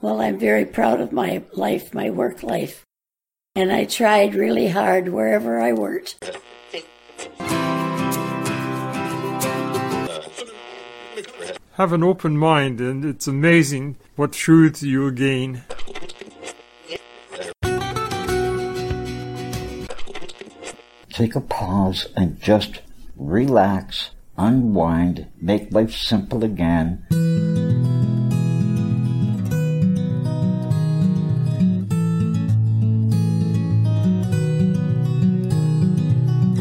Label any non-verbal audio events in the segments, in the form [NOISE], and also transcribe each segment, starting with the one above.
Well, I'm very proud of my life, my work life. And I tried really hard wherever I worked. Have an open mind, and it's amazing what truths you gain. Take a pause and just relax, unwind, make life simple again.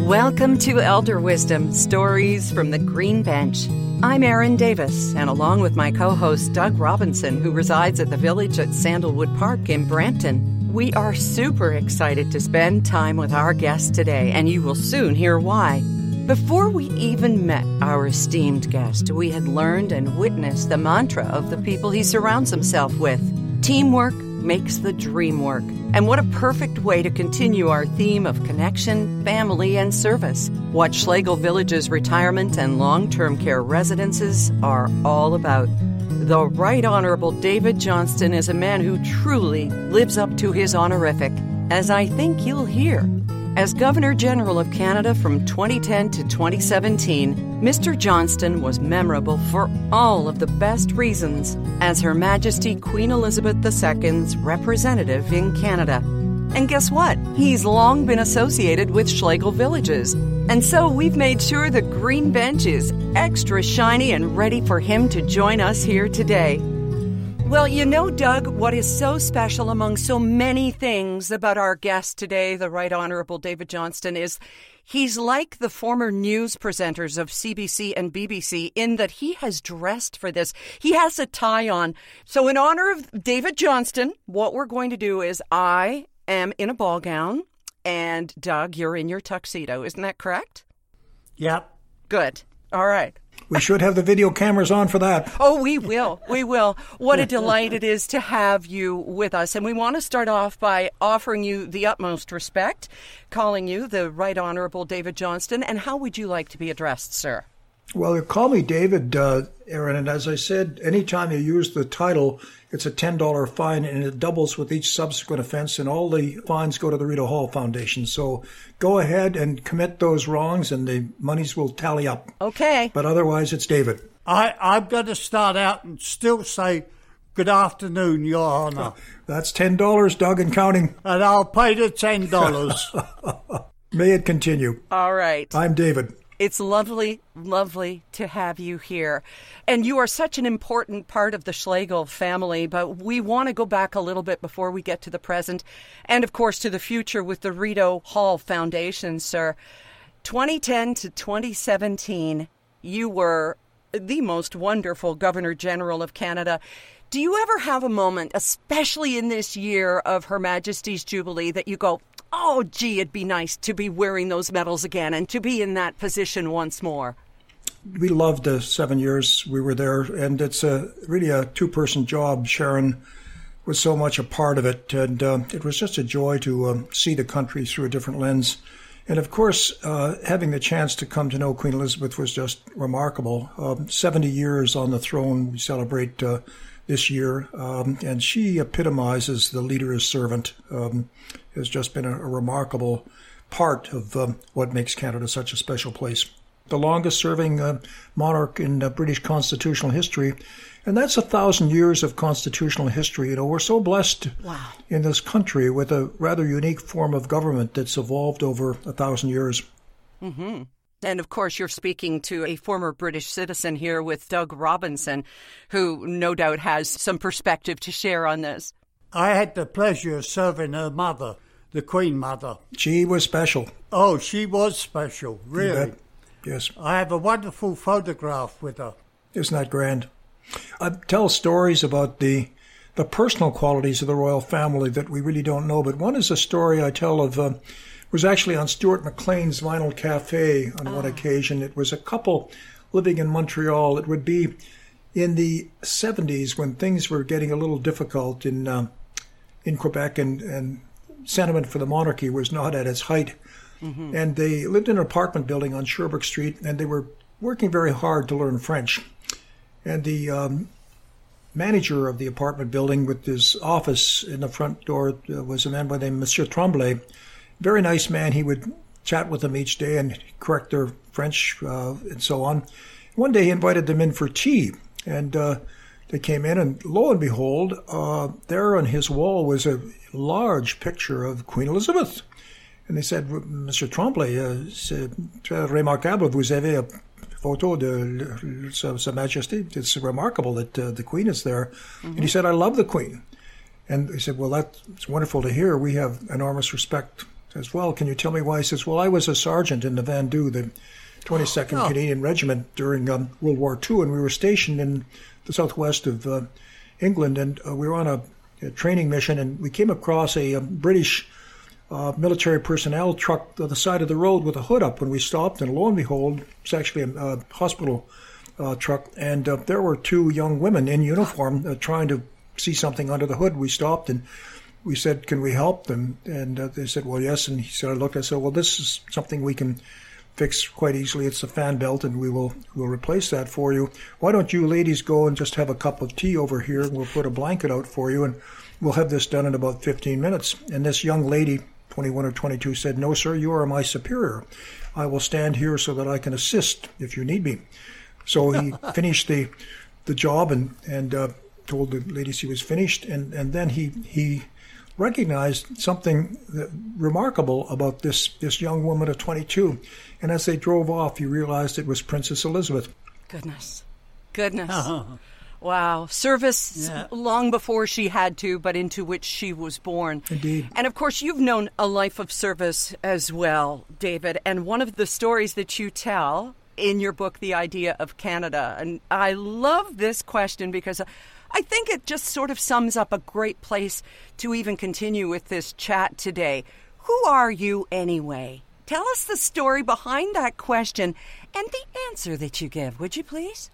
Welcome to Elder Wisdom Stories from the Green Bench. I'm Erin Davis, and along with my co host Doug Robinson, who resides at the village at Sandalwood Park in Brampton, we are super excited to spend time with our guest today, and you will soon hear why. Before we even met our esteemed guest, we had learned and witnessed the mantra of the people he surrounds himself with teamwork makes the dream work. And what a perfect way to continue our theme of connection, family, and service. What Schlegel Village's retirement and long term care residences are all about. The Right Honorable David Johnston is a man who truly lives up to his honorific, as I think you'll hear. As Governor General of Canada from 2010 to 2017, Mr. Johnston was memorable for all of the best reasons as Her Majesty Queen Elizabeth II's representative in Canada. And guess what? He's long been associated with Schlegel Villages. And so we've made sure the green bench is extra shiny and ready for him to join us here today. Well, you know, Doug, what is so special among so many things about our guest today, the Right Honorable David Johnston, is he's like the former news presenters of CBC and BBC in that he has dressed for this. He has a tie on. So, in honor of David Johnston, what we're going to do is I am in a ball gown, and Doug, you're in your tuxedo. Isn't that correct? Yep. Good. All right. We should have the video cameras on for that. Oh, we will. We will. What a delight it is to have you with us. And we want to start off by offering you the utmost respect, calling you the Right Honorable David Johnston. And how would you like to be addressed, sir? Well, call me David, uh, Erin. And as I said, anytime you use the title, it's a $10 fine and it doubles with each subsequent offense. And all the fines go to the Rideau Hall Foundation. So go ahead and commit those wrongs and the monies will tally up. Okay. But otherwise, it's David. I, I'm going to start out and still say, Good afternoon, Your Honour. [LAUGHS] That's $10, Doug, and counting. And I'll pay the $10. [LAUGHS] May it continue. All right. I'm David. It's lovely, lovely to have you here. And you are such an important part of the Schlegel family, but we want to go back a little bit before we get to the present and, of course, to the future with the Rideau Hall Foundation, sir. 2010 to 2017, you were the most wonderful Governor General of Canada. Do you ever have a moment, especially in this year of Her Majesty's Jubilee, that you go, oh, gee, it'd be nice to be wearing those medals again and to be in that position once more? We loved the seven years we were there, and it's a really a two-person job. Sharon was so much a part of it, and uh, it was just a joy to um, see the country through a different lens. And of course, uh, having the chance to come to know Queen Elizabeth was just remarkable. Um, 70 years on the throne, we celebrate uh, this year, um, and she epitomizes the leader as servant. Um, has just been a, a remarkable part of um, what makes Canada such a special place. The longest serving uh, monarch in uh, British constitutional history, and that's a thousand years of constitutional history. You know, we're so blessed wow. in this country with a rather unique form of government that's evolved over a thousand years. Mm-hmm. And of course, you're speaking to a former British citizen here with Doug Robinson, who no doubt has some perspective to share on this. I had the pleasure of serving her mother, the Queen Mother. She was special. Oh, she was special, really. Yes. I have a wonderful photograph with her. Isn't that grand? I tell stories about the the personal qualities of the royal family that we really don't know. But one is a story I tell of. Uh, was actually on Stuart McLean's Vinyl Cafe on oh. one occasion. It was a couple living in Montreal. It would be in the 70s when things were getting a little difficult in uh, in Quebec and, and sentiment for the monarchy was not at its height. Mm-hmm. And they lived in an apartment building on Sherbrooke Street and they were working very hard to learn French. And the um, manager of the apartment building with his office in the front door uh, was a man by the name of Monsieur Tremblay. Very nice man. He would chat with them each day and correct their French uh, and so on. One day he invited them in for tea, and uh, they came in, and lo and behold, uh, there on his wall was a large picture of Queen Elizabeth. And they said, Monsieur Tremblay, uh, c'est très remarquable, vous avez a photo de Sa, Sa Majesté. It's remarkable that uh, the Queen is there. Mm-hmm. And he said, I love the Queen. And they said, Well, that's wonderful to hear. We have enormous respect as well. Can you tell me why? He says, Well, I was a sergeant in the Van Doos, the 22nd oh. Canadian Regiment during um, World War II, and we were stationed in the southwest of uh, England, and uh, we were on a, a, training mission, and we came across a, a British uh, military personnel truck on the side of the road with a hood up when we stopped, and lo and behold, it's actually a, a hospital uh, truck, and uh, there were two young women in uniform uh, trying to see something under the hood. We stopped and we said, "Can we help them?" And uh, they said, "Well, yes." And he said, "I looked. I said, well, this is something we can." fix quite easily. It's a fan belt, and we will we'll replace that for you. Why don't you ladies go and just have a cup of tea over here, and we'll put a blanket out for you, and we'll have this done in about 15 minutes. And this young lady 21 or 22 said, No, sir, you are my superior. I will stand here so that I can assist if you need me. So he [LAUGHS] finished the the job and and uh, told the ladies he was finished, and and then he he recognized something remarkable about this this young woman of 22. And as they drove off, he realized it was Princess Elizabeth. Goodness, goodness. [LAUGHS] Uh-huh. Wow. Service yeah. long before she had to, but into which she was born. Indeed. And of course, you've known a life of service as well, David. And one of the stories that you tell in your book, The Idea of Canada. And I love this question because I think it just sort of sums up a great place to even continue with this chat today. Who are you anyway? Tell us the story behind that question and the answer that you give, would you please?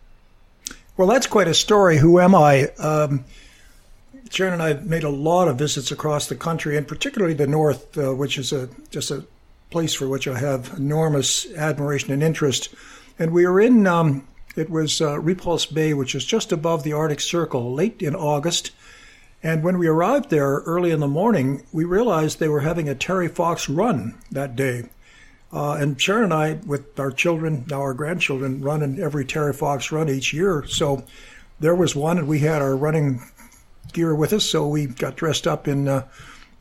Well, that's quite a story. Who am I? Um, Sharon and I made a lot of visits across the country, and particularly the north, uh, which is a just a place for which I have enormous admiration and interest. And we were in um, it was uh, Repulse Bay, which is just above the Arctic Circle, late in August. And when we arrived there early in the morning, we realized they were having a Terry Fox run that day. Uh, and Sharon and I, with our children, now our grandchildren, run in every Terry Fox run each year. So there was one, and we had our running gear with us. So we got dressed up in uh,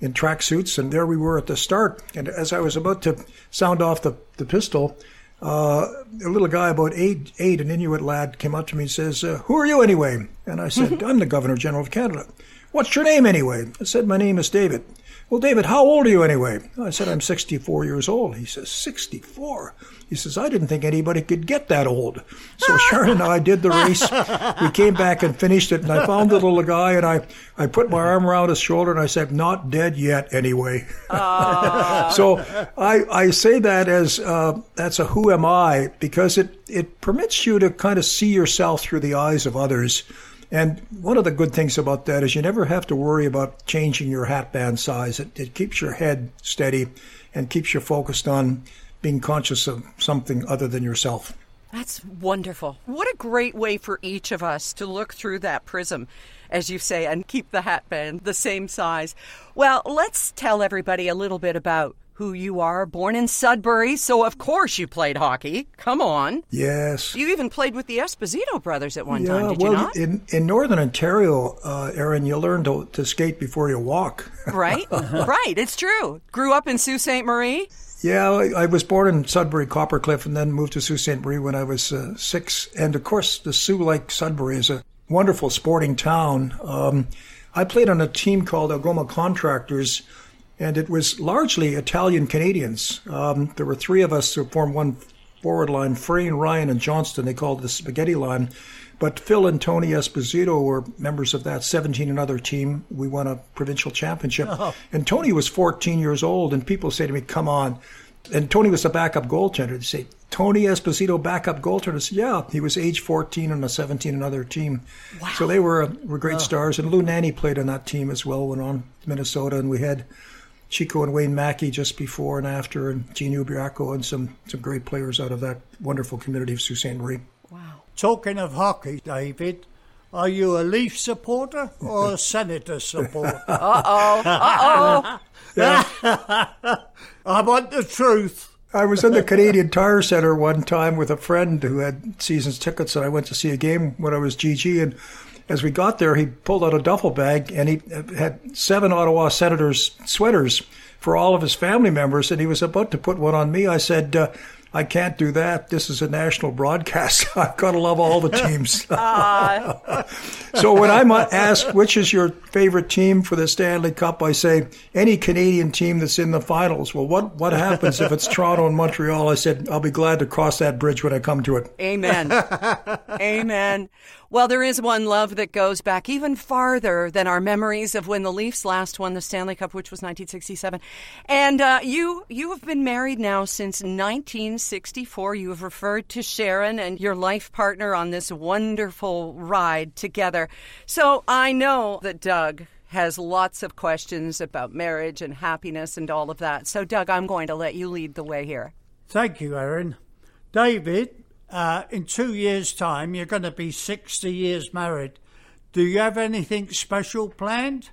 in tracksuits, and there we were at the start. And as I was about to sound off the, the pistol, uh, a little guy about eight, eight, an Inuit lad, came up to me and says, uh, "Who are you anyway?" And I said, "I'm the Governor General of Canada." What's your name anyway? I said, My name is David. Well, David, how old are you anyway? I said, I'm 64 years old. He says, 64? He says, I didn't think anybody could get that old. So [LAUGHS] Sharon and I did the race. We came back and finished it, and I found the little guy, and I, I put my arm around his shoulder, and I said, Not dead yet, anyway. [LAUGHS] so I, I say that as uh, that's a who am I, because it, it permits you to kind of see yourself through the eyes of others. And one of the good things about that is you never have to worry about changing your hat band size. It, it keeps your head steady and keeps you focused on being conscious of something other than yourself. That's wonderful. What a great way for each of us to look through that prism, as you say, and keep the hat band the same size. Well, let's tell everybody a little bit about who you are, born in Sudbury, so of course you played hockey. Come on. Yes. You even played with the Esposito brothers at one yeah, time, did well, you not? In, in Northern Ontario, uh, Erin, you learn to, to skate before you walk. [LAUGHS] right, right. It's true. Grew up in Sault Ste. Marie. Yeah, I, I was born in Sudbury, Copper Cliff, and then moved to Sault Ste. Marie when I was uh, six. And of course, the Soo Lake Sudbury is a wonderful sporting town. Um, I played on a team called Algoma Contractors and it was largely Italian Canadians. Um, there were three of us who formed one forward line: Frayne, Ryan, and Johnston. They called it the spaghetti line. But Phil and Tony Esposito were members of that 17 another team. We won a provincial championship. Oh. And Tony was 14 years old, and people say to me, "Come on." And Tony was the backup goaltender. They say, Tony Esposito, backup goaltender. I said, yeah, he was age 14 on a 17 another team. Wow. So they were were great oh. stars. And Lou Nanne played on that team as well, went on Minnesota, and we had Chico and Wayne Maki just before and after, and Gene Ubriaco and some, some great players out of that wonderful community of Sault Ste. Marie. Wow. Talking of hockey, David, Are you a Leaf supporter or a Senator supporter? Uh oh. Uh oh. I want the truth. I was in the Canadian Tire Center one time with a friend who had seasons tickets, and I went to see a game when I was GG. And as we got there, he pulled out a duffel bag and he had seven Ottawa Senators sweaters for all of his family members, and he was about to put one on me. I said, uh, I can't do that. This is a national broadcast. [LAUGHS] I've got to love all the teams. [LAUGHS] so when I'm asked which is your favorite team for the Stanley Cup, I say any Canadian team that's in the finals. Well, what what happens if it's Toronto and Montreal? I said I'll be glad to cross that bridge when I come to it. Amen. Amen. Well, there is one love that goes back even farther than our memories of when the Leafs last won the Stanley Cup, which was 1967. And uh, you you have been married now since 1964. You have referred to Sharon and your life partner on this wonderful ride together. So I know that Doug has lots of questions about marriage and happiness and all of that. So, Doug, I'm going to let you lead the way here. Thank you, Erin. David, uh, in two years' time, you're going to be 60 years married. Do you have anything special planned?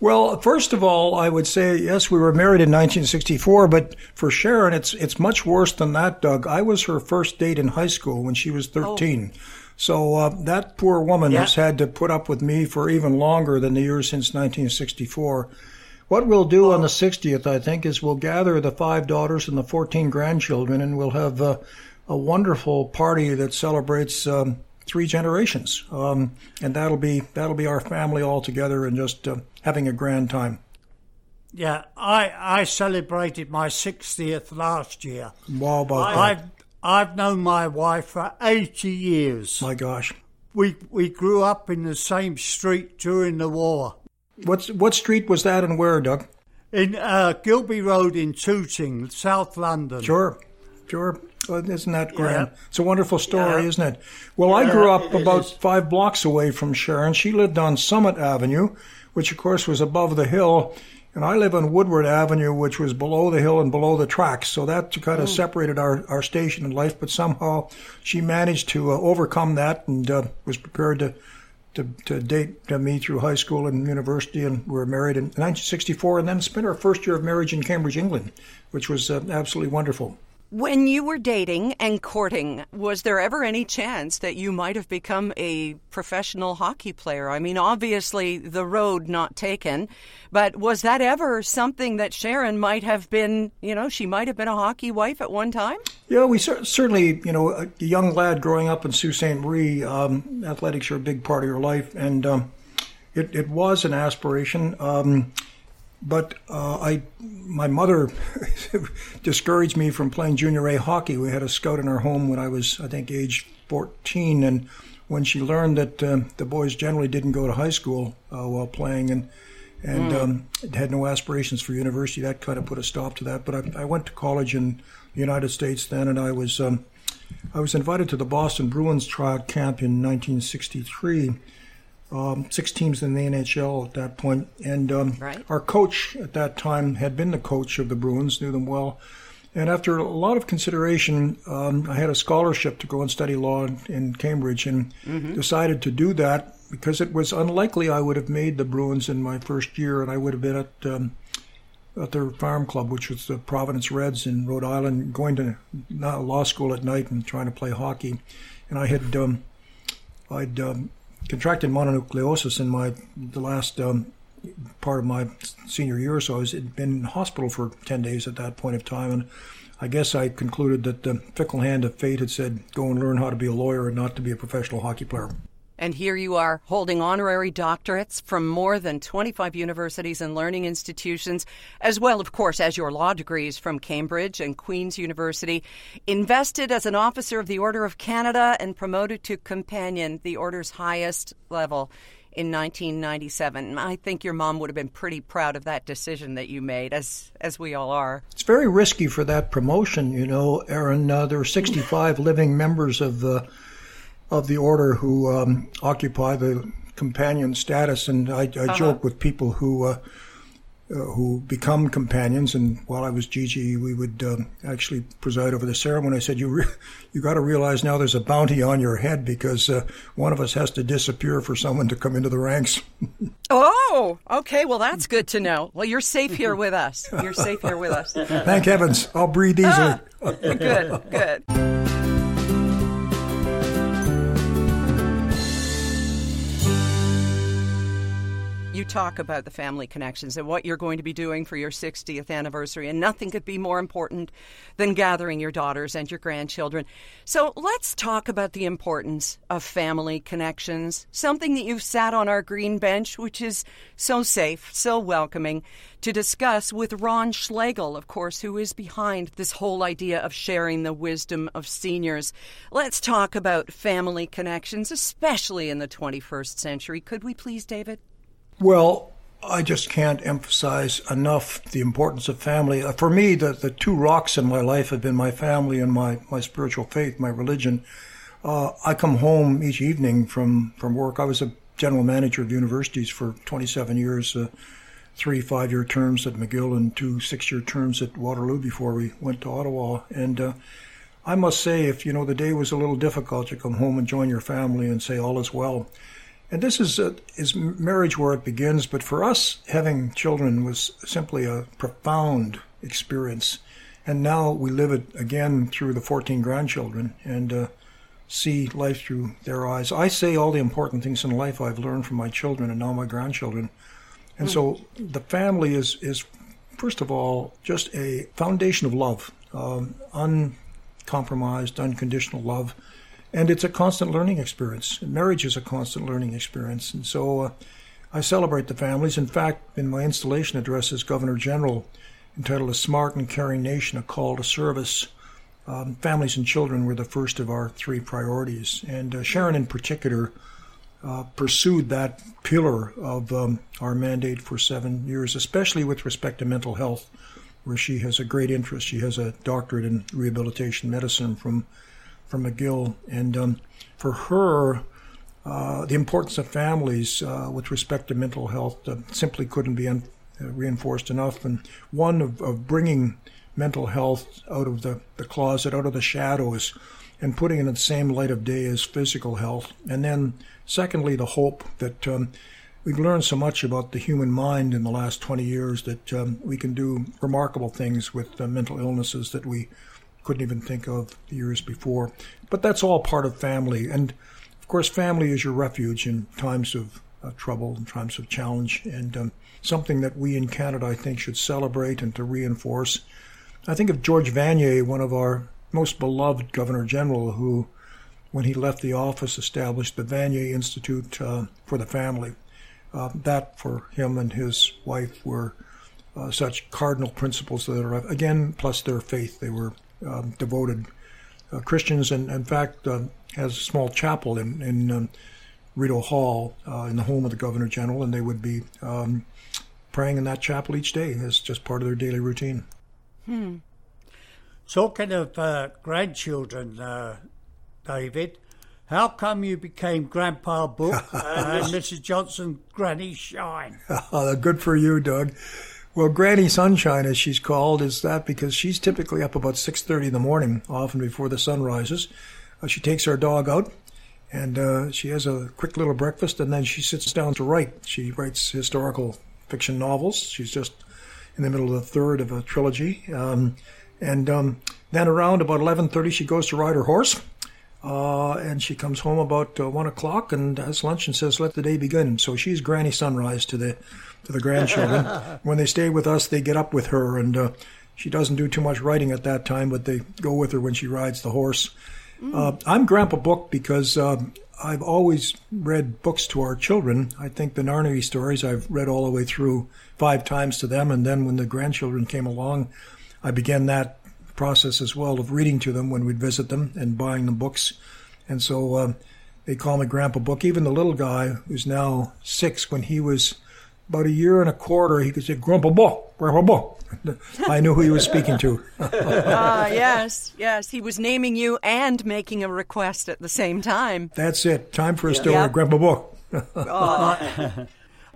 Well, first of all, I would say yes, we were married in 1964, but for Sharon, it's it's much worse than that, Doug. I was her first date in high school when she was 13. Oh. So uh, that poor woman yeah. has had to put up with me for even longer than the years since 1964. What we'll do oh. on the 60th, I think, is we'll gather the five daughters and the 14 grandchildren, and we'll have uh, a wonderful party that celebrates um, three generations, um, and that'll be that'll be our family all together and just uh, having a grand time. Yeah, I I celebrated my 60th last year. Wow, I've I've known my wife for 80 years. My gosh. We we grew up in the same street during the war. What's what street was that and where, Doug? In uh, Gilby Road in Tooting, South London. Sure, sure. Well, isn't that grand? Yeah. It's a wonderful story, yeah. isn't it? Well, I grew up about is. five blocks away from Sharon. She lived on Summit Avenue, which of course was above the hill. And I live on Woodward Avenue, which was below the hill and below the tracks. So that kind of mm. separated our, our station in life. But somehow she managed to uh, overcome that and uh, was prepared to, to, to date me through high school and university. And we were married in 1964 and then spent our first year of marriage in Cambridge, England, which was uh, absolutely wonderful. When you were dating and courting, was there ever any chance that you might have become a professional hockey player? I mean, obviously the road not taken, but was that ever something that Sharon might have been, you know, she might have been a hockey wife at one time? Yeah, we cer- certainly, you know, a young lad growing up in Sault Ste. Marie, um, athletics are a big part of your life, and um, it, it was an aspiration. Um, but uh, I, my mother [LAUGHS] discouraged me from playing junior A hockey. We had a scout in our home when I was, I think, age 14, and when she learned that uh, the boys generally didn't go to high school uh, while playing and and mm. um, had no aspirations for university, that kind of put a stop to that. But I, I went to college in the United States then, and I was um, I was invited to the Boston Bruins tryout camp in 1963 um, six teams in the NHL at that point. And um, right. our coach at that time had been the coach of the Bruins, knew them well. And after a lot of consideration, um, I had a scholarship to go and study law in, Cambridge and mm-hmm. decided to do that because it was unlikely I would have made the Bruins in my first year and I would have been at um, at their farm club, which was the Providence Reds in Rhode Island, going to law school at night and trying to play hockey. And I had um, I'd um, contracted mononucleosis in my the last um, part of my senior year, so I was been in hospital for ten days at that point of time, and I guess I concluded that the fickle hand of fate had said, "Go and learn how to be a lawyer and not to be a professional hockey player." And here you are holding honorary doctorates from more than 25 universities and learning institutions, as well, of course, as your law degrees from Cambridge and Queen's University. Invested as an officer of the Order of Canada and promoted to companion, the Order's highest level in 1997. I think your mom would have been pretty proud of that decision that you made, as as we all are. It's very risky for that promotion, you know, Erin. Uh, there are 65 living members of the of the order who um, occupy the companion status. And I, I uh-huh. joke with people who uh, uh, who become companions. And while I was GG, we would um, actually preside over the ceremony. I said, "You re- [LAUGHS] you got to realize now there's a bounty on your head because uh, one of us has to disappear for someone to come into the ranks." [LAUGHS] oh, okay. Well, that's good to know. Well, you're safe here with us. You're safe here with us. [LAUGHS] Thank heavens, I'll breathe easily. Ah, good, good. You talk about the family connections and what you're going to be doing for your 60th anniversary, and nothing could be more important than gathering your daughters and your grandchildren. So let's talk about the importance of family connections, something that you've sat on our green bench, which is so safe, so welcoming, to discuss with Ron Schlegel, of course, who is behind this whole idea of sharing the wisdom of seniors. Let's talk about family connections, especially in the 21st century. Could we please, David? Well, I just can't emphasize enough the importance of family. Uh, for me, the, the two rocks in my life have been my family and my, my spiritual faith, my religion. Uh, I come home each evening from, from work. I was a general manager of universities for 27 years, uh, three five year terms at McGill and two six year terms at Waterloo before we went to Ottawa. And uh, I must say, if you know the day was a little difficult, you come home and join your family and say all is well. And this is a, is marriage where it begins. But for us, having children was simply a profound experience. And now we live it again through the 14 grandchildren and uh, see life through their eyes. I say all the important things in life I've learned from my children and now my grandchildren. And mm. so the family is, is, first of all, just a foundation of love, um, uncompromised, unconditional love and it's a constant learning experience. Marriage is a constant learning experience, and so uh, I celebrate the families. In fact, in my installation address as Governor General, entitled "A Smart and Caring Nation: A Call to Service," um, families and children were the first of our three priorities, and uh, Sharon, in particular. Uh, pursued that pillar of um, our mandate for seven years, especially with respect to mental health, where she has a great interest. She has a doctorate in rehabilitation medicine from from McGill, and um, for her, uh, the importance of families uh, with respect to mental health uh, simply couldn't be un- uh, reinforced enough. And one of, of, bringing mental health out of the, the closet, out of the shadows, and putting it in the same light of day as physical health. And then, secondly, the hope that um, we've learned so much about the human mind in the last 20 years that um, we can do remarkable things with mental illnesses that we couldn't even think of years before. But that's all part of family. And of course, family is your refuge in times of uh, trouble and times of challenge, and um, something that we in Canada, I think, should celebrate and to reinforce. I think of George Vanier, one of our most beloved Governor General, who, when he left the office, established the Vanier Institute uh, for the Family. Uh, that, for him and his wife, were uh, such cardinal principles that are, again, plus their faith. They were um, devoted uh, Christians, and in fact uh, has a small chapel in in um, Rideau Hall uh, in the home of the Governor General, and they would be um, praying in that chapel each day as just part of their daily routine. Hmm. Talking of uh, grandchildren, uh, David, how come you became Grandpa Book [LAUGHS] and Mrs. Johnson Granny Shine? [LAUGHS] Good for you, Doug. Well, Granny Sunshine, as she's called, is that because she's typically up about 6.30 in the morning, often before the sun rises. Uh, she takes our dog out, and uh, she has a quick little breakfast, and then she sits down to write. She writes historical fiction novels. She's just in the middle of the third of a trilogy. Um, and um, then around about 11.30, she goes to ride her horse. Uh, and she comes home about uh, one o'clock and has lunch and says, "Let the day begin." So she's Granny Sunrise to the to the grandchildren. [LAUGHS] when they stay with us, they get up with her, and uh, she doesn't do too much writing at that time, but they go with her when she rides the horse. Mm. Uh, I'm Grandpa Book because um, I've always read books to our children. I think the Narnia stories I've read all the way through five times to them, and then when the grandchildren came along, I began that process as well of reading to them when we'd visit them and buying them books. And so uh, they call me Grandpa Book. Even the little guy who's now six, when he was about a year and a quarter, he could say, Grandpa Book, Grandpa Book. [LAUGHS] I knew who he was speaking to. [LAUGHS] Ah, uh, [LAUGHS] yes, yes. He was naming you and making a request at the same time. That's it. Time for a story, yep. Grandpa Book. oh.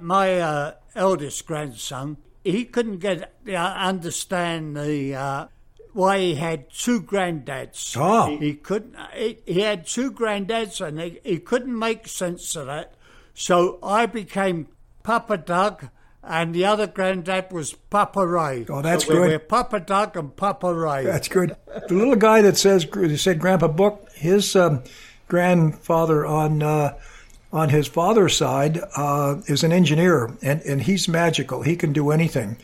My uh, eldest grandson he couldn't get uh, understand the uh, why he had two granddads. Oh. He, he couldn't. He, he had two granddads, and he, he couldn't make sense of that. So I became Papa Doug, and the other granddad was Papa Ray. Oh, that's so good. We're Papa Doug and Papa Ray. That's good. The little guy that says that said Grandpa Book, his um, grandfather on uh, on his father's side uh, is an engineer, and and he's magical. He can do anything.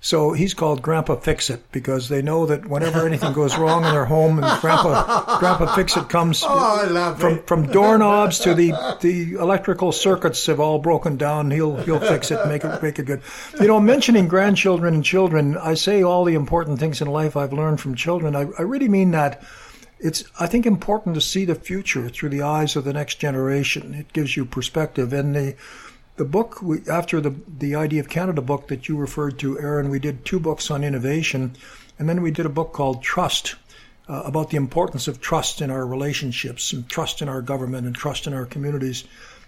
So he's called Grandpa Fix It because they know that whenever anything goes wrong in their home, and Grandpa Grandpa Fix It comes Oh, I love from it. from doorknobs to the the electrical circuits have all broken down. He'll he'll fix it, make it make it good. You know, mentioning grandchildren and children, I say all the important things in life I've learned from children. I, I really mean that. It's I think important to see the future through the eyes of the next generation. It gives you perspective. And the the book we, after the the idea of Canada book that you referred to, Erin, we did two books on innovation, and then we did a book called Trust uh, about the importance of trust in our relationships and trust in our government and trust in our communities.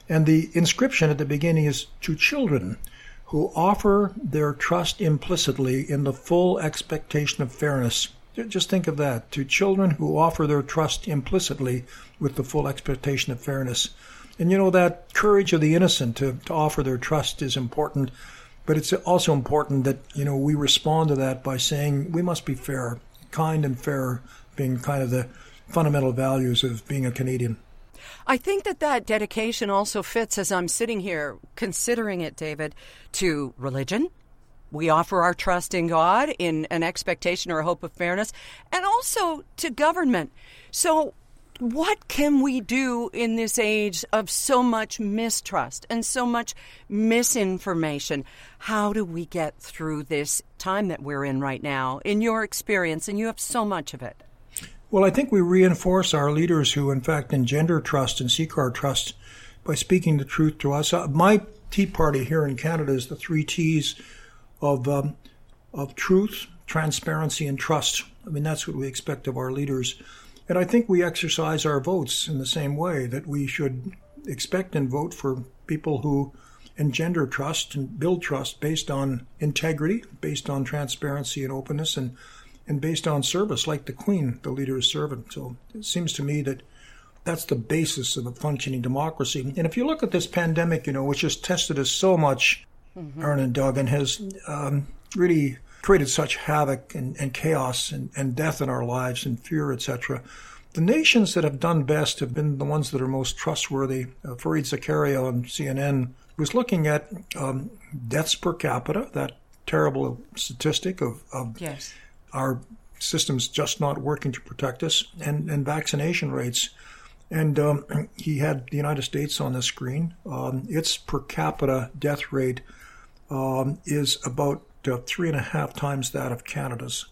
And the inscription at the beginning is to children who offer their trust implicitly in the full expectation of fairness. Just think of that. To children who offer their trust implicitly with the full expectation of fairness. And you know, that courage of the innocent to, to offer their trust is important. But it's also important that, you know, we respond to that by saying we must be fair, kind and fair being kind of the fundamental values of being a Canadian. I think that that dedication also fits as I'm sitting here considering it, David, to religion. We offer our trust in God in an expectation or a hope of fairness, and also to government. So, what can we do in this age of so much mistrust and so much misinformation? How do we get through this time that we're in right now, in your experience? And you have so much of it. Well, I think we reinforce our leaders who, in fact, engender trust and seek our trust by speaking the truth to us. Uh, my Tea Party here in Canada is the three T's of um, of truth, transparency, and trust. I mean, that's what we expect of our leaders. And I think we exercise our votes in the same way that we should expect and vote for people who engender trust and build trust based on integrity, based on transparency and openness, and and based on service, like the Queen, the leader's servant. So it seems to me that that's the basis of a functioning democracy. And if you look at this pandemic, you know, which has tested us so much, mm-hmm. Erin and Doug, and has um, really created such havoc and, and chaos and, and death in our lives and fear, etc. The nations that have done best have been the ones that are most trustworthy. Uh, Fareed Zakaria on CNN was looking at um, deaths per capita, that terrible statistic of, of yes. our systems just not working to protect us, and, and vaccination rates. And um, [CLEARS THROAT] he had the United States on the screen. Um, its per capita death rate um, is about uh, three and a half times that of Canada's.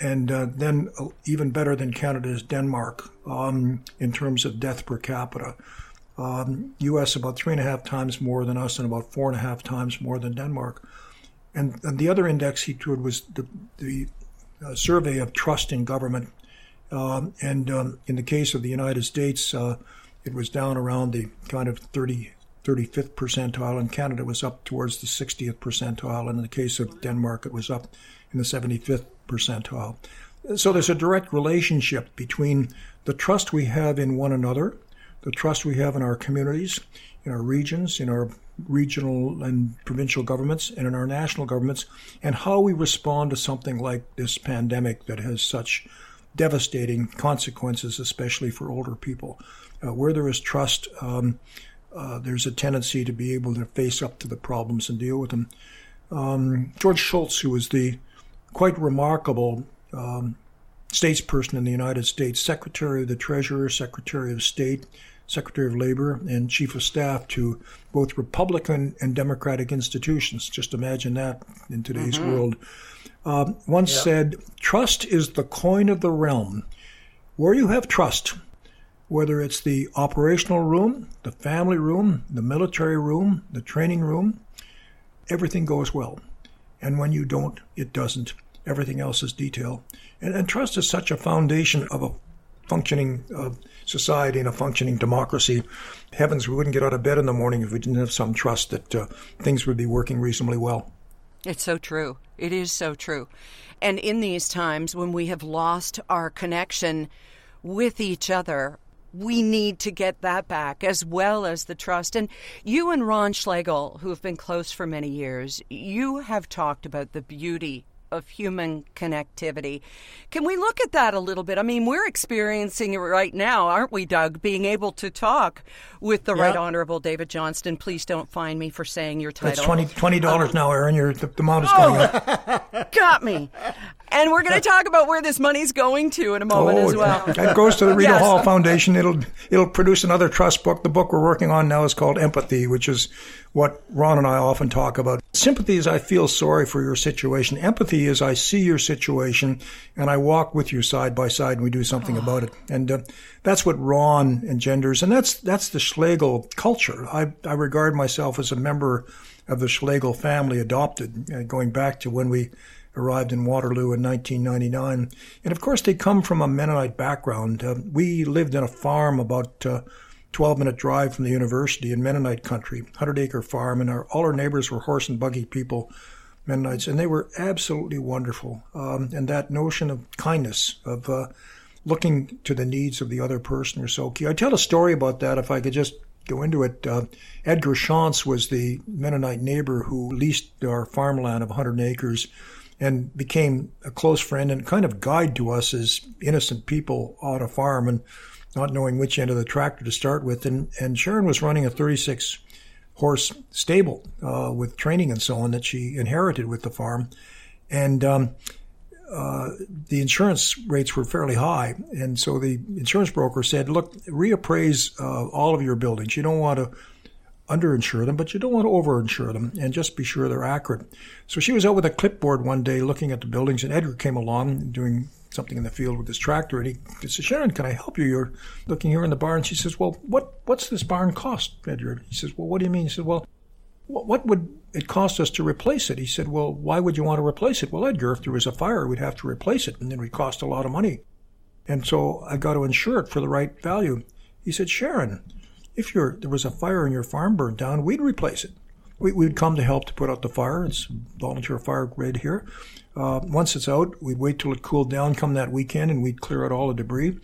And uh, then uh, even better than Canada is Denmark um, in terms of death per capita. U.S. Um, about three and a half times more than us, and about four and a half times more than Denmark. And, and the other index he drew was the, the uh, survey of trust in government. Um, and um, in the case of the United States, uh, it was down around the kind of 30, 35th percentile, and Canada was up towards the 60th percentile. And in the case of Denmark, it was up in the 75th percentile. So there's a direct relationship between the trust we have in one another, the trust we have in our communities, in our regions, in our regional and provincial governments, and in our national governments, and how we respond to something like this pandemic that has such devastating consequences, especially for older people. Uh, where there is trust, um, uh, there's a tendency to be able to face up to the problems and deal with them. Um, George Shultz, who was the quite remarkable um, statesperson in the United States, Secretary of the Treasurer, Secretary of State, Secretary of Labor, and Chief of Staff to both Republican and Democratic institutions. Just imagine that in today's mm-hmm. world. Uh, once said, Trust is the coin of the realm. Where you have trust, whether it's the operational room, the family room, the military room, the training room, everything goes well. And when you don't, it doesn't. Everything else is detail. And, and trust is such a foundation of a functioning uh, society and a functioning democracy. Heavens, we wouldn't get out of bed in the morning if we didn't have some trust that uh, things would be working reasonably well. It's so true. It is so true. And in these times when we have lost our connection with each other, we need to get that back as well as the trust. And you and Ron Schlegel, who have been close for many years, you have talked about the beauty of human connectivity. Can we look at that a little bit? I mean, we're experiencing it right now, aren't we, Doug? Being able to talk with the yeah. Right Honorable David Johnston. Please don't find me for saying your title. That's $20, $20 um, now, Erin. Your, the, the amount is going up. [LAUGHS] Got me. And we're going to talk about where this money's going to in a moment oh, as well. It goes to the Rideau [LAUGHS] yes. Hall Foundation. It'll it'll produce another trust book. The book we're working on now is called Empathy, which is what Ron and I often talk about. Sympathy is I feel sorry for your situation. Empathy is I see your situation and I walk with you side by side and we do something about it. And uh, that's what Ron engenders. And that's, that's the Schlegel culture. I, I regard myself as a member of the Schlegel family adopted, uh, going back to when we arrived in Waterloo in 1999. And of course, they come from a Mennonite background. Uh, we lived in a farm about uh, 12 minute drive from the university in Mennonite country, 100 acre farm, and our, all our neighbors were horse and buggy people, Mennonites, and they were absolutely wonderful. Um, and that notion of kindness, of uh, looking to the needs of the other person was so key. I tell a story about that if I could just go into it. Uh, Edgar Schantz was the Mennonite neighbor who leased our farmland of 100 acres and became a close friend and kind of guide to us as innocent people on a farm. And not knowing which end of the tractor to start with. And, and Sharon was running a 36 horse stable uh, with training and so on that she inherited with the farm. And um, uh, the insurance rates were fairly high. And so the insurance broker said, look, reappraise uh, all of your buildings. You don't want to underinsure them, but you don't want to overinsure them and just be sure they're accurate. So she was out with a clipboard one day looking at the buildings and Edgar came along doing something in the field with his tractor, and he, says, Sharon, can I help you? You're looking here in the barn. She says, Well, what what's this barn cost, Edgar? He says, Well, what do you mean? He said, Well, what would it cost us to replace it? He said, Well, why would you want to replace it? Well, Edgar, if there was a fire, we'd have to replace it, and then it would cost a lot of money. And so I got to insure it for the right value. He said, Sharon, if your, there was a fire and your farm burned down, we'd replace it. We, would come to help to put out the fire. It's volunteer fire grid here. Uh, once it's out, we'd wait till it cooled down, come that weekend, and we'd clear out all the debris.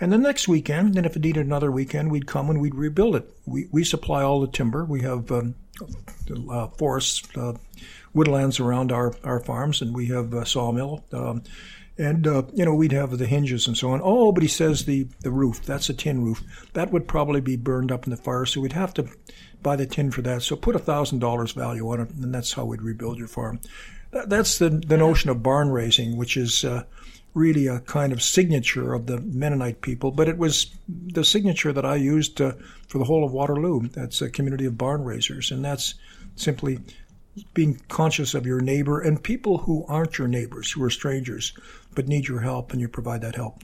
And the next weekend, then if it needed another weekend, we'd come and we'd rebuild it. We, we supply all the timber. We have um, uh, forests, uh, woodlands around our, our farms, and we have a sawmill. Um, and, uh, you know, we'd have the hinges and so on. Oh, but he says the, the roof, that's a tin roof. That would probably be burned up in the fire, so we'd have to buy the tin for that. So put a $1,000 value on it, and that's how we'd rebuild your farm. That's the, the notion of barn raising, which is uh, really a kind of signature of the Mennonite people, but it was the signature that I used uh, for the whole of Waterloo. That's a community of barn raisers, and that's simply being conscious of your neighbor and people who aren't your neighbors, who are strangers, but need your help, and you provide that help.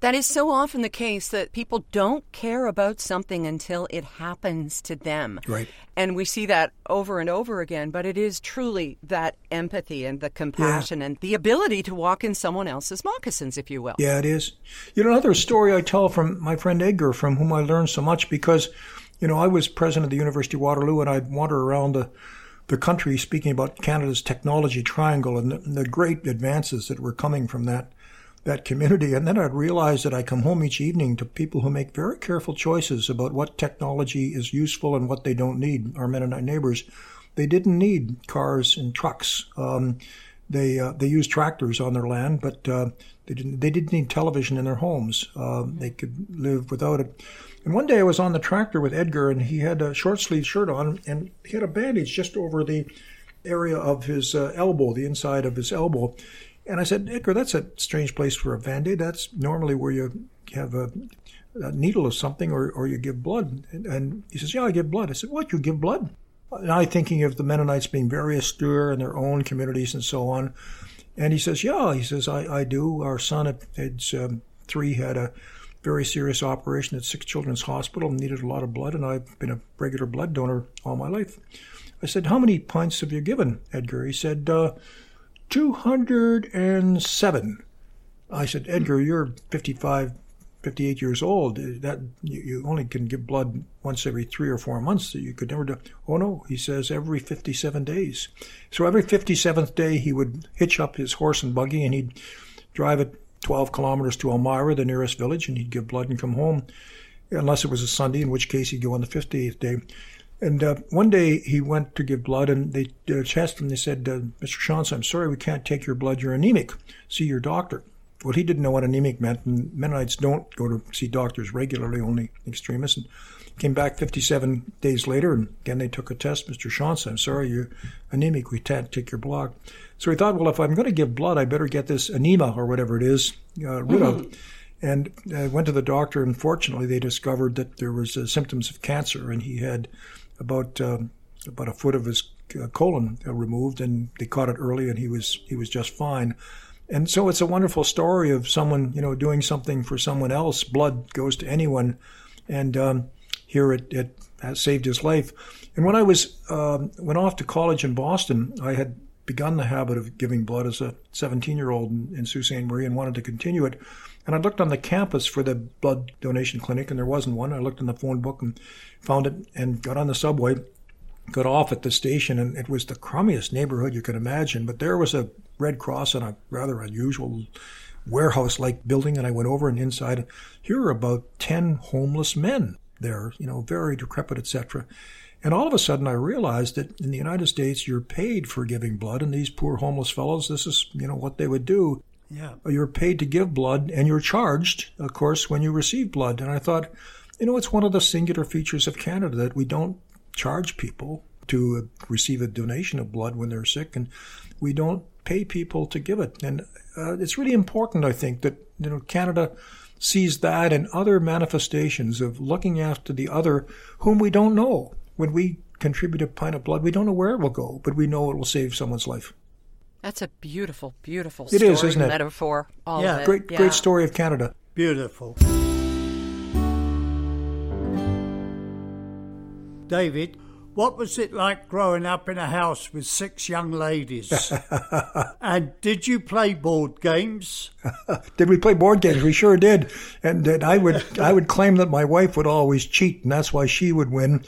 That is so often the case that people don't care about something until it happens to them. Right. And we see that over and over again, but it is truly that empathy and the compassion yeah. and the ability to walk in someone else's moccasins, if you will. Yeah, it is. You know, another story I tell from my friend Edgar, from whom I learned so much because, you know, I was president of the University of Waterloo and I'd wander around the the country speaking about Canada's technology triangle and the, the great advances that were coming from that that community. And then I'd realize that I come home each evening to people who make very careful choices about what technology is useful and what they don't need. Our Mennonite neighbors, they didn't need cars and trucks. Um, they uh, they used tractors on their land, but uh, they didn't they didn't need television in their homes. Uh, they could live without it. And one day I was on the tractor with Edgar, and he had a short sleeved shirt on, and he had a bandage just over the area of his uh, elbow, the inside of his elbow. And I said, Edgar, that's a strange place for a band-aid. That's normally where you have a, a needle or something or, or you give blood. And, and, he says, yeah, I give blood. I said, what, you give blood? And I thinking of the Mennonites being very austere in their own communities and so on. And he says, yeah, he says, I, I do. Our son at age um, three had a very serious operation at Sick Children's Hospital and needed a lot of blood, and I've been a regular blood donor all my life. I said, how many pints have you given, Edgar? He said, uh, 207. I said, Edgar, you're 55 58 years old. That you, you only can give blood once every three or four months. You could never do. Oh no, he says every 57 days. So every 57th day, he would hitch up his horse and buggy and he'd drive it 12 kilometers to Elmira, the nearest village, and he'd give blood and come home, unless it was a Sunday, in which case he'd go on the 58th day. And uh, one day he went to give blood, and they uh, tested him. They said, uh, "Mr. Shantz, I'm sorry, we can't take your blood. You're anemic. See your doctor." Well, he didn't know what anemic meant, and Mennonites don't go to see doctors regularly, only extremists. And came back 57 days later, and again they took a test. Mr. Shantz, I'm sorry, you're anemic. We can't take your blood. So he thought, well, if I'm going to give blood, I better get this anemia or whatever it is uh, rid of. And I went to the doctor, and fortunately, they discovered that there was uh, symptoms of cancer, and he had about um, about a foot of his uh, colon uh, removed, and they caught it early, and he was he was just fine. And so it's a wonderful story of someone you know doing something for someone else. Blood goes to anyone, and um, here it, it saved his life. And when I was um, went off to college in Boston, I had begun the habit of giving blood as a 17 year old in, in Sault Ste. Marie and wanted to continue it. And I looked on the campus for the blood donation clinic, and there wasn't one. I looked in the phone book and found it, and got on the subway, got off at the station, and it was the crummiest neighborhood you could imagine. But there was a Red Cross in a rather unusual warehouse-like building, and I went over and inside. Here are about ten homeless men there, you know, very decrepit, etc. And all of a sudden, I realized that in the United States, you're paid for giving blood, and these poor homeless fellows, this is, you know, what they would do. Yeah. You're paid to give blood, and you're charged, of course, when you receive blood. And I thought, you know, it's one of the singular features of Canada that we don't charge people to receive a donation of blood when they're sick, and we don't pay people to give it. And uh, it's really important, I think, that you know Canada sees that and other manifestations of looking after the other whom we don't know. When we contribute a pint of blood, we don't know where it will go, but we know it will save someone's life. That's a beautiful, beautiful It story is, isn't it? metaphor. All Yeah. of it. Great, Yeah. great story of Canada. Beautiful. David, what was it like growing up in a house with six young ladies? [LAUGHS] and did you play board games? [LAUGHS] Did we play board games? We sure did. And, and I would I would claim that my wife would always cheat, and that's why she would win.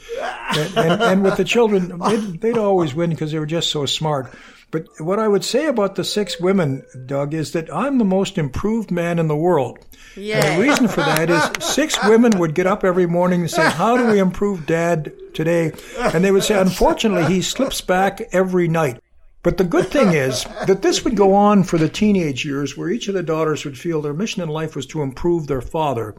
And, and, and with the children, they'd, they'd always win because they were just so smart. But what I would say about the six women, Doug, is that I'm the most improved man in the world. And the reason for that is [LAUGHS] six women would get up every morning and say, [LAUGHS] How do we improve dad today? And they would say, Unfortunately, he slips back every night. But the good thing is that this would go on for the teenage years where each of the daughters would feel their mission in life was to improve their father.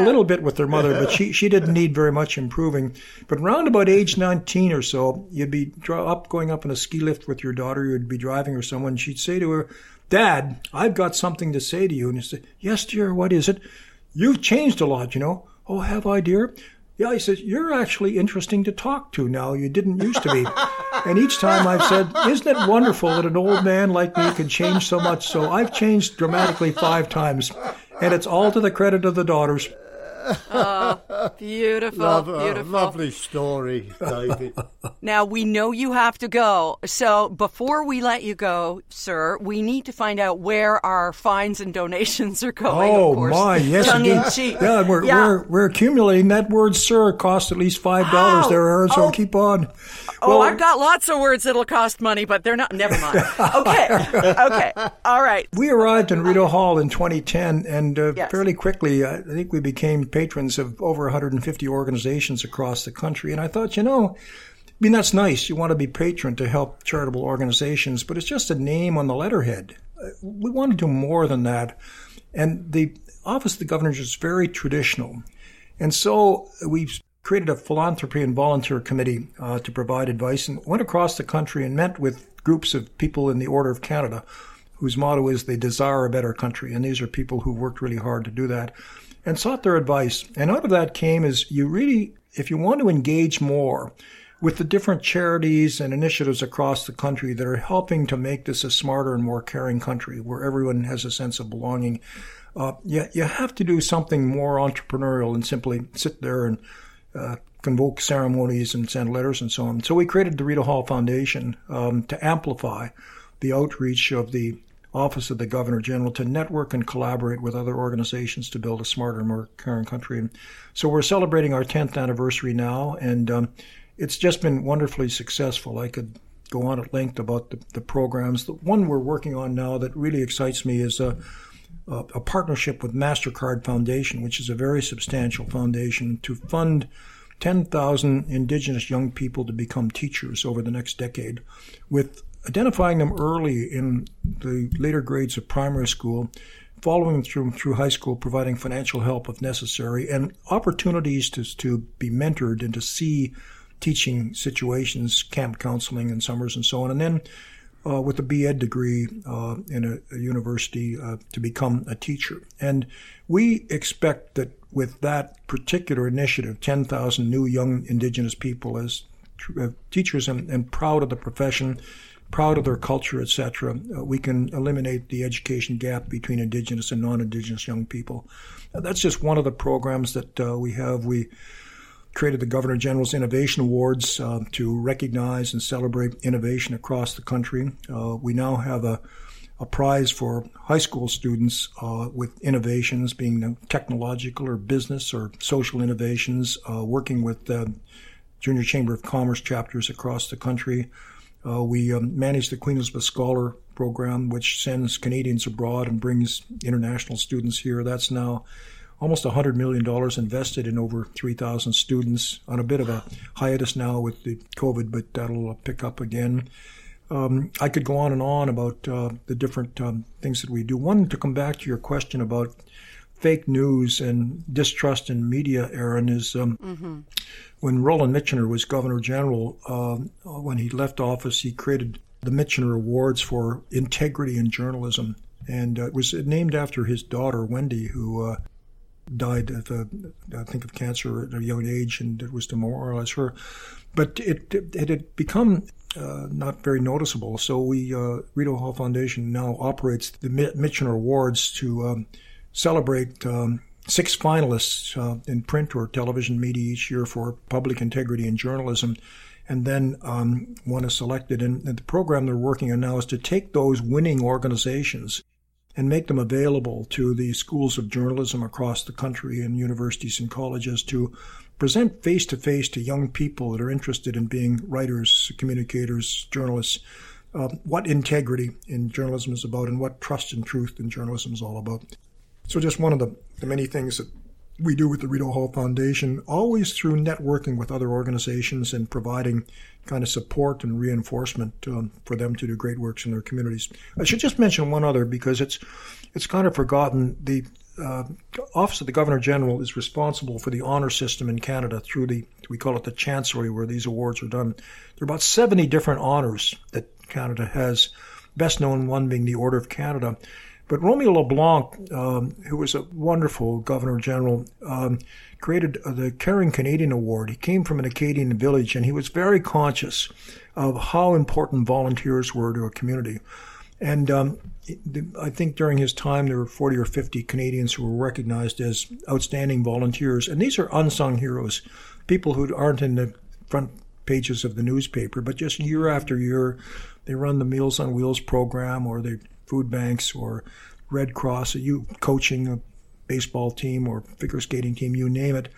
A little bit with their mother, but she, she didn't need very much improving. But round about age 19 or so, you'd be up going up in a ski lift with your daughter, you'd be driving or someone, she'd say to her, Dad, I've got something to say to you. And he said, Yes, dear, what is it? You've changed a lot, you know. Oh, have I, dear? Yeah, he says, You're actually interesting to talk to now. You didn't used to be. [LAUGHS] and each time I've said, Isn't it wonderful that an old man like me can change so much? So I've changed dramatically five times. And it's all to the credit of the daughters. Beautiful, Love, uh, beautiful. lovely story, David. [LAUGHS] Now we know you have to go. So before we let you go, sir, we need to find out where our fines and donations are going. Oh of course. my, yes, tongue in cheek. Yeah, we're, Yeah. we're we're accumulating. That word "sir" cost at least five dollars Oh, there, Erin. So oh. keep on. Oh, Well, I've got lots of words that'll cost money, but they're not. Never mind. [LAUGHS] Okay, okay, all right. We arrived in Rideau Hall in 2010, and uh, Yes. fairly quickly, I think we became patrons of over 150 organizations across the country. And I thought, you know, I mean, that's nice. You want to be patron to help charitable organizations, but it's just a name on the letterhead. Uh, We want to do more than that. And the Office of the Governor is very traditional. And so we've created a philanthropy and volunteer committee uh, to provide advice and went across the country and met with groups of people in the Order of Canada whose motto is they desire a better country. And these are people who worked really hard to do that and sought their advice. And out of that came is you really, if you want to engage more with the different charities and initiatives across the country that are helping to make this a smarter and more caring country where everyone has a sense of belonging, uh, you, you have to do something more entrepreneurial than simply sit there and uh, convoke ceremonies and send letters and so on. So we created the Rideau Hall Foundation um, to amplify the outreach of the Office of the Governor General to network and collaborate with other organizations to build a smarter, more caring country. And so we're celebrating our 10th anniversary now, and um, it's just been wonderfully successful. I could go on at length about the, the programs. The one we're working on now that really excites me is a, a, a partnership with MasterCard Foundation, which is a very substantial foundation to fund 10,000 Indigenous young people to become teachers over the next decade, with identifying them early in the later grades of primary school, following through through high school, providing financial help if necessary, and opportunities to, to be mentored and to see teaching situations, camp counseling in summers and so on, and then uh, with a B.Ed degree uh, in a, a university uh, to become a teacher. And we expect that with that particular initiative, 10,000 new young Indigenous people as uh, teachers and, and, proud of the profession, proud of their culture, etc., uh, we can eliminate the education gap between Indigenous and non-Indigenous young people. that's just one of the programs that uh, we have. We created the Governor General's Innovation Awards uh, to recognize and celebrate innovation across the country. Uh, we now have a a prize for high school students uh, with innovations, being technological or business or social innovations, uh, working with uh, Junior Chamber of Commerce chapters across the country. Uh, we um, manage the Queen Elizabeth Scholar Program, which sends Canadians abroad and brings international students here. That's now almost $100 million invested in over 3,000 students on a bit of a hiatus now with the COVID, but that'll pick up again. Um, I could go on and on about uh, the different um, things that we do. One, to come back to your question about fake news and distrust in media, Erin, is um, mm-hmm. When Roland Michener was Governor General, uh, when he left office, he created the Michener Awards for Integrity in Journalism. And uh, it was named after his daughter, Wendy, who uh, died of, uh, I think, of cancer at a young age, and it was to memorialize her. But it, it, it had become uh, not very noticeable. So we, uh, Rideau Hall Foundation now operates the Michener Awards to um, celebrate um, six finalists uh, in print or television media each year for public integrity in journalism. And then um, one is selected. And, and the program they're working on now is to take those winning organizations and make them available to the schools of journalism across the country and universities and colleges to present face to face to young people that are interested in being writers, communicators, journalists, uh, what integrity in journalism is about and what trust and truth in journalism is all about. So, just one of the, the many things that we do with the Rideau Hall Foundation, always through networking with other organizations and providing kind of support and reinforcement um, for them to do great works in their communities. I should just mention one other because it's it's kind of forgotten. The uh, Office of the Governor General is responsible for the honor system in Canada through the we call it the Chancery, where these awards are done. There are about 70 different honors that Canada has. Best known one being the Order of Canada. But Romeo LeBlanc, um, who was a wonderful Governor General, um, created the Caring Canadian Award. He came from an Acadian village and he was very conscious of how important volunteers were to a community. And um, I think during his time, there were 40 or 50 Canadians who were recognized as outstanding volunteers. And these are unsung heroes, people who aren't in the front pages of the newspaper, but just year after year, they run the Meals on Wheels program or the food banks or Red Cross, you coaching a baseball team or figure skating team, you name it.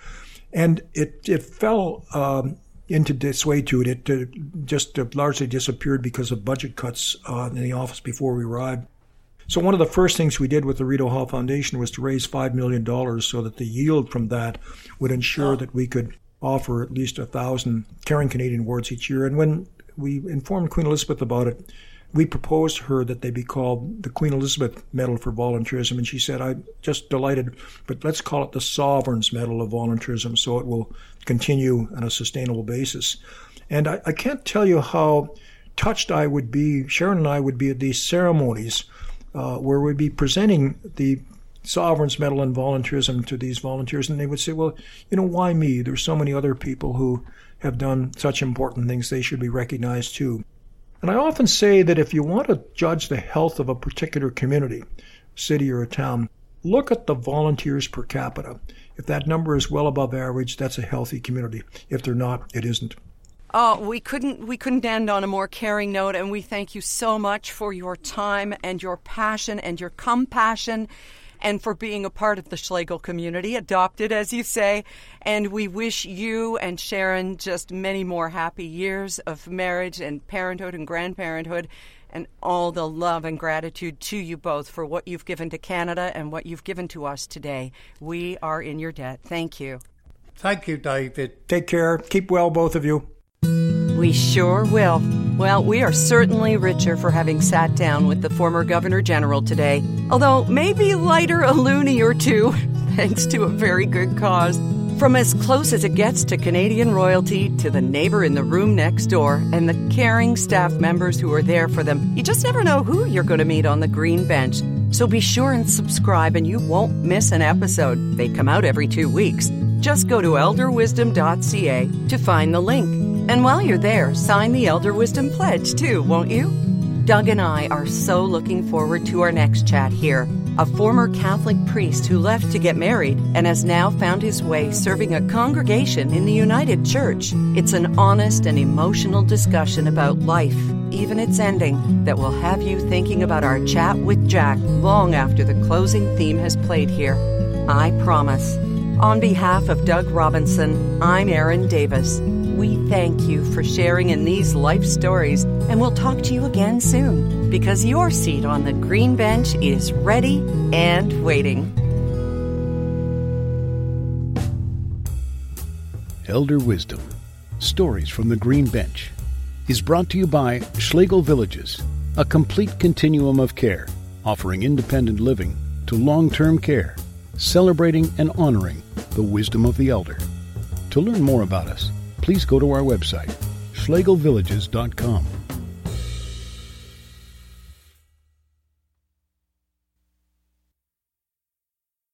And it, it fell um, into desuetude. It uh, just uh, largely disappeared because of budget cuts uh, in the office before we arrived. So one of the first things we did with the Rideau Hall Foundation was to raise $5 million so that the yield from that would ensure that we could offer at least a thousand Caring Canadian awards each year. And when we informed Queen Elizabeth about it, we proposed to her that they be called the Queen Elizabeth Medal for Volunteerism, and she said, "I'm just delighted, but let's call it the Sovereign's Medal of Volunteerism, so it will continue on a sustainable basis." And I, I can't tell you how touched I would be, Sharon and I would be at these ceremonies uh, where we'd be presenting the Sovereign's Medal in Volunteerism to these volunteers, and they would say, "Well, you know, why me? There's so many other people who have done such important things; they should be recognized too." And I often say that if you want to judge the health of a particular community, city or a town, look at the volunteers per capita. If that number is well above average, that's a healthy community. If they're not, it isn't. Oh, we couldn't we couldn't end on a more caring note, and we thank you so much for your time and your passion and your compassion and for being a part of the Schlegel community, adopted, as you say. And we wish you and Sharon just many more happy years of marriage and parenthood and grandparenthood and all the love and gratitude to you both for what you've given to Canada and what you've given to us today. We are in your debt. Thank you. Thank you, David. Take care. Keep well, both of you. We sure will. Well, we are certainly richer for having sat down with the former Governor General today, although maybe lighter a loonie or two, [LAUGHS] thanks to a very good cause. From as close as it gets to Canadian royalty to the neighbor in the room next door and the caring staff members who are there for them, you just never know who you're going to meet on the green bench. So be sure and subscribe and you won't miss an episode. They come out every two weeks. Just go to elderwisdom.ca to find the link. And while you're there, sign the Elder Wisdom Pledge too, won't you? Doug and I are so looking forward to our next chat here. A former Catholic priest who left to get married and has now found his way serving a congregation in the United Church. It's an honest and emotional discussion about life, even its ending, that will have you thinking about our chat with Jack long after the closing theme has played here. I promise. On behalf of Doug Robinson, I'm Erin Davis. We thank you for sharing in these life stories, and we'll talk to you again soon because your seat on the green bench is ready and waiting. Elder Wisdom Stories from the Green Bench is brought to you by Schlegel Villages, a complete continuum of care, offering independent living to long term care, celebrating and honoring the wisdom of the elder. To learn more about us, please go to our website, schlegelvillages.com.